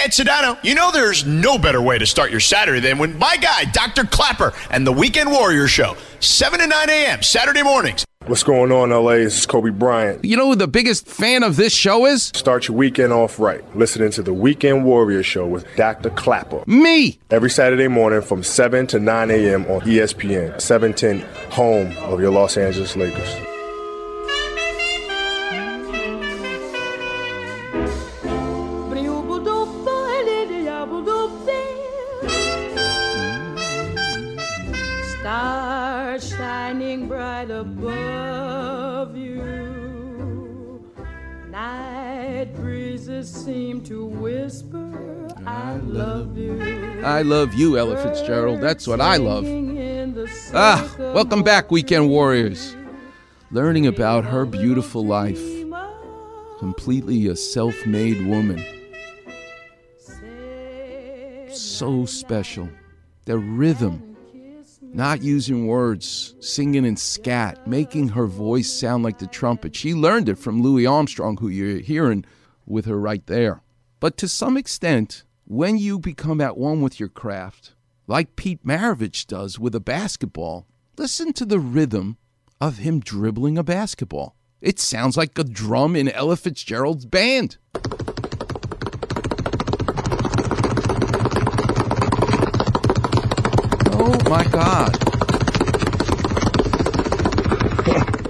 Hey, it's Sedano. You know there's no better way to start your Saturday than when my guy, Dr. Klapper, and the Weekend Warrior Show, 7 to 9 a.m. Saturday mornings. What's going on, LA? This is Kobe Bryant. You know who the biggest fan of this show is? Start your weekend off right. Listening to the Weekend Warrior Show with Dr. Klapper. Me! Every Saturday morning from 7 to 9 a.m. on ESPN, 710, home of your Los Angeles Lakers. Stars shining bright above you. Night breezes seem to whisper, I love you. I love you, Ella Fitzgerald. That's what I love. Singing in the Ah, welcome back, Weekend Warriors. Learning about her beautiful life. Completely a self made woman. So special. The rhythm. Not using words, singing in scat, making her voice sound like the trumpet. She learned it from Louis Armstrong, who you're hearing with her right there. But to some extent, when you become at one with your craft, like Pete Maravich does with a basketball, listen to the rhythm of him dribbling a basketball. It sounds like a drum in Ella Fitzgerald's band. My God.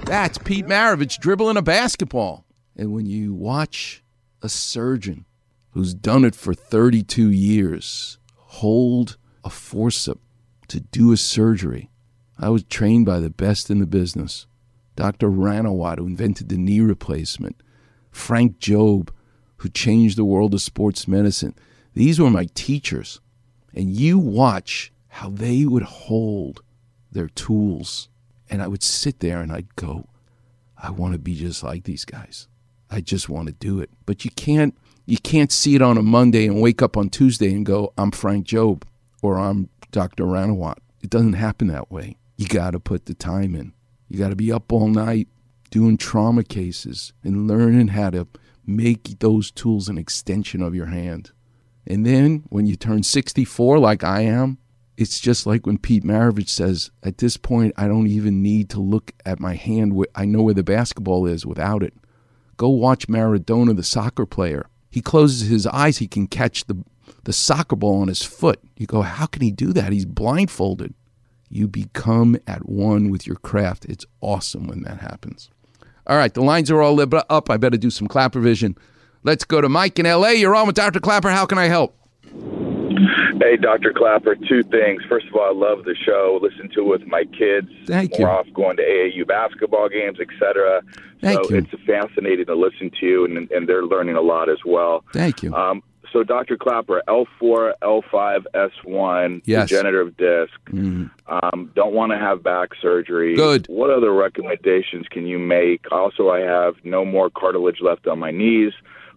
That's Pete Maravich dribbling a basketball. And when you watch a surgeon who's done it for 32 years hold a forceps to do a surgery, I was trained by the best in the business. Dr. Ranawat, who invented the knee replacement, Frank Jobe, who changed the world of sports medicine. These were my teachers. And you watch how they would hold their tools. And I would sit there and I'd go, I want to be just like these guys. I just want to do it. But you can't you can't see it on a Monday and wake up on Tuesday and go, I'm Frank Jobe or I'm Dr. Ranawat. It doesn't happen that way. You got to put the time in. You got to be up all night doing trauma cases and learning how to make those tools an extension of your hand. And then when you turn 64 like I am, it's just like when Pete Maravich says, at this point, I don't even need to look at my hand. I know where the basketball is without it. Go watch Maradona, the soccer player. He closes his eyes, he can catch the, the soccer ball on his foot. You go, how can he do that? He's blindfolded. You become at one with your craft. It's awesome when that happens. All right, the lines are all lit up. I better do some Klapper vision. Let's go to Mike in LA. You're on with Dr. Klapper. How can I help? Hey, Dr. Klapper, two things. First of all, I love the show. Listen to it with my kids. Thank More you. off going to AAU basketball games, etc. Thank so you. it's fascinating to listen to you, and, and they're learning a lot as well. Thank you. Um, so, Dr. Klapper, L4, L5, S1, Yes. degenerative disc. Mm. Um, don't want to have back surgery. Good. What other recommendations can you make? Also, I have no more cartilage left on my knees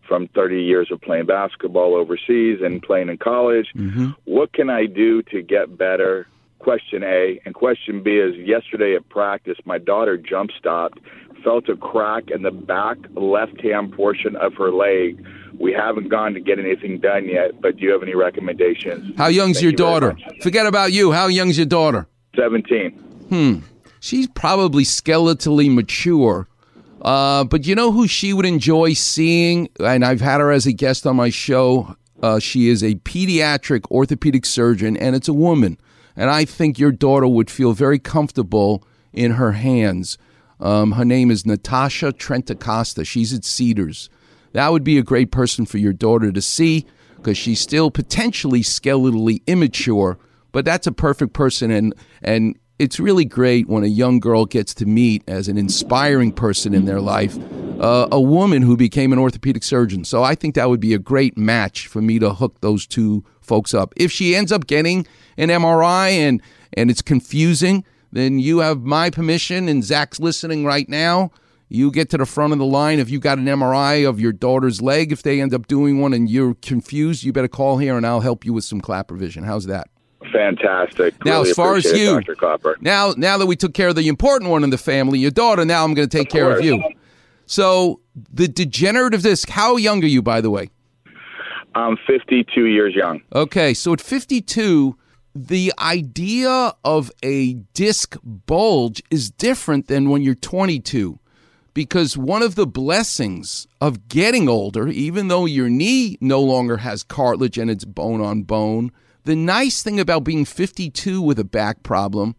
from 30 years of playing basketball overseas and playing in college. Mm-hmm. What can I do to get better? Question A. And question B is yesterday at practice, my daughter jump stopped, felt a crack in the back left hand portion of her leg. We haven't gone to get anything done yet, but do you have any recommendations? How young's Thank your you daughter? Forget about you. How young's your daughter? 17. Hmm. She's probably skeletally mature. Uh, but you know who she would enjoy seeing? And I've had her as a guest on my show. Uh, she is a pediatric orthopedic surgeon, and it's a woman. And I think your daughter would feel very comfortable in her hands. Um, her name is Natasha Trentacosta. She's at Cedars. That would be a great person for your daughter to see because she's still potentially skeletally immature, but that's a perfect person. And, and it's really great when a young girl gets to meet as an inspiring person in their life uh, a woman who became an orthopedic surgeon. So I think that would be a great match for me to hook those two folks up. If she ends up getting an MRI and and it's confusing, then you have my permission and Zach's listening right now. You get to the front of the line. If you got an MRI of your daughter's leg, if they end up doing one and you're confused, you better call here and I'll help you with some clap vision. How's that? Fantastic. Now, Really as far as it, you, Dr. Klapper. now, now that we took care of the important one in the family, your daughter. Now I'm going to take care of you. So the degenerative disc. How young are you, by the way? I'm 52 years young. Okay, so at 52, the idea of a disc bulge is different than when you're 22 because one of the blessings of getting older, even though your knee no longer has cartilage and it's bone on bone, the nice thing about being 52 with a back problem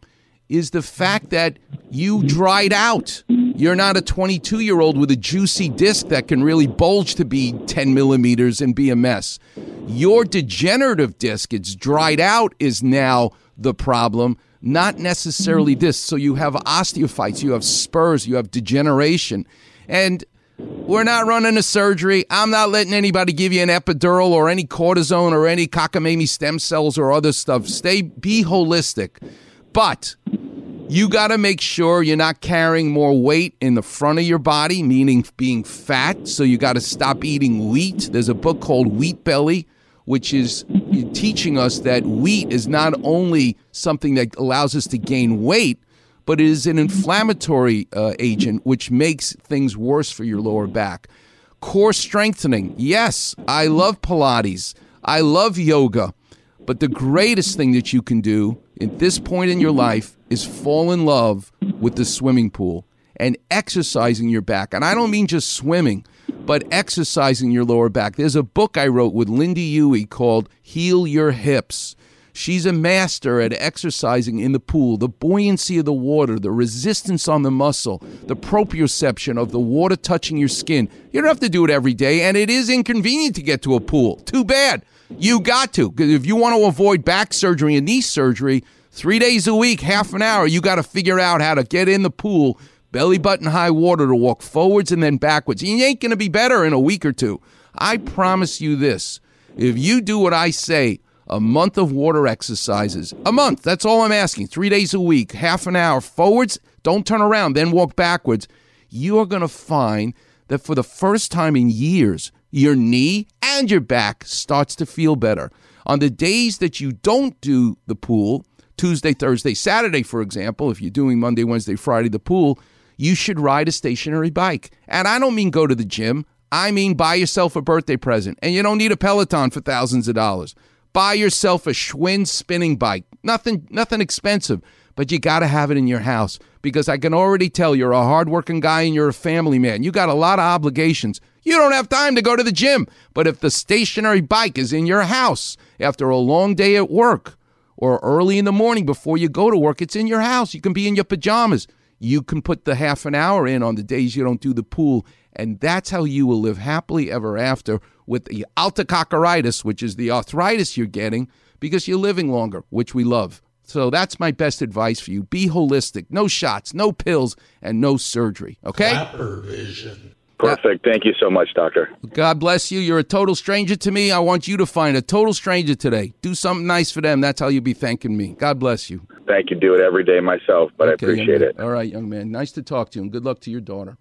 is the fact that you dried out. You're not a 22 year old with a juicy disc that can really bulge to be 10 millimeters and be a mess. Your degenerative disc, it's dried out, is now the problem, not necessarily mm-hmm. this. So you have osteophytes, you have spurs, you have degeneration. And we're not running a surgery. I'm not letting anybody give you an epidural or any cortisone or any cockamamie stem cells or other stuff. Stay, be holistic. But you got to make sure you're not carrying more weight in the front of your body, meaning being fat. So you got to stop eating wheat. There's a book called Wheat Belly, which is teaching us that wheat is not only something that allows us to gain weight, but it is an inflammatory uh, agent which makes things worse for your lower back. Core strengthening. Yes, I love Pilates. I love yoga. But the greatest thing that you can do at this point in your life is fall in love with the swimming pool and exercising your back. And I don't mean just swimming, but exercising your lower back. There's a book I wrote with Lynda Huey called Heal Your Hips. She's a master at exercising in the pool, the buoyancy of the water, the resistance on the muscle, the proprioception of the water touching your skin. You don't have to do it every day, and it is inconvenient to get to a pool. Too bad. You got to. If you want to avoid back surgery and knee surgery, three days a week, half an hour, you got to figure out how to get in the pool, belly button high water to walk forwards and then backwards. You ain't going to be better in a week or two. I promise you this. If you do what I say, a month of water exercises. A month. That's all I'm asking. Three days a week, half an hour forwards. Don't turn around, then walk backwards. You are going to find that for the first time in years, your knee and your back starts to feel better. On the days that you don't do the pool, Tuesday, Thursday, Saturday, for example, if you're doing Monday, Wednesday, Friday, the pool, you should ride a stationary bike. And I don't mean go to the gym. I mean buy yourself a birthday present. And you don't need a Peloton for thousands of dollars. Buy yourself a Schwinn spinning bike. Nothing nothing expensive, but you got to have it in your house because I can already tell you're a hardworking guy and you're a family man. You got a lot of obligations. You don't have time to go to the gym. But if the stationary bike is in your house after a long day at work or early in the morning before you go to work, it's in your house. You can be in your pajamas. You can put the half an hour in on the days you don't do the pool. And that's how you will live happily ever after with the altococcaritis, which is the arthritis you're getting because you're living longer, which we love. So that's my best advice for you. Be holistic. No shots, no pills, and no surgery. Okay? Klapper vision. Perfect. Thank you so much, doctor. God bless you. You're a total stranger to me. I want you to find a total stranger today. Do something nice for them. That's how you'll be thanking me. God bless you. Thank you. Do it every day myself, but Okay, I appreciate it. All right, young man. Nice to talk to you, and good luck to your daughter.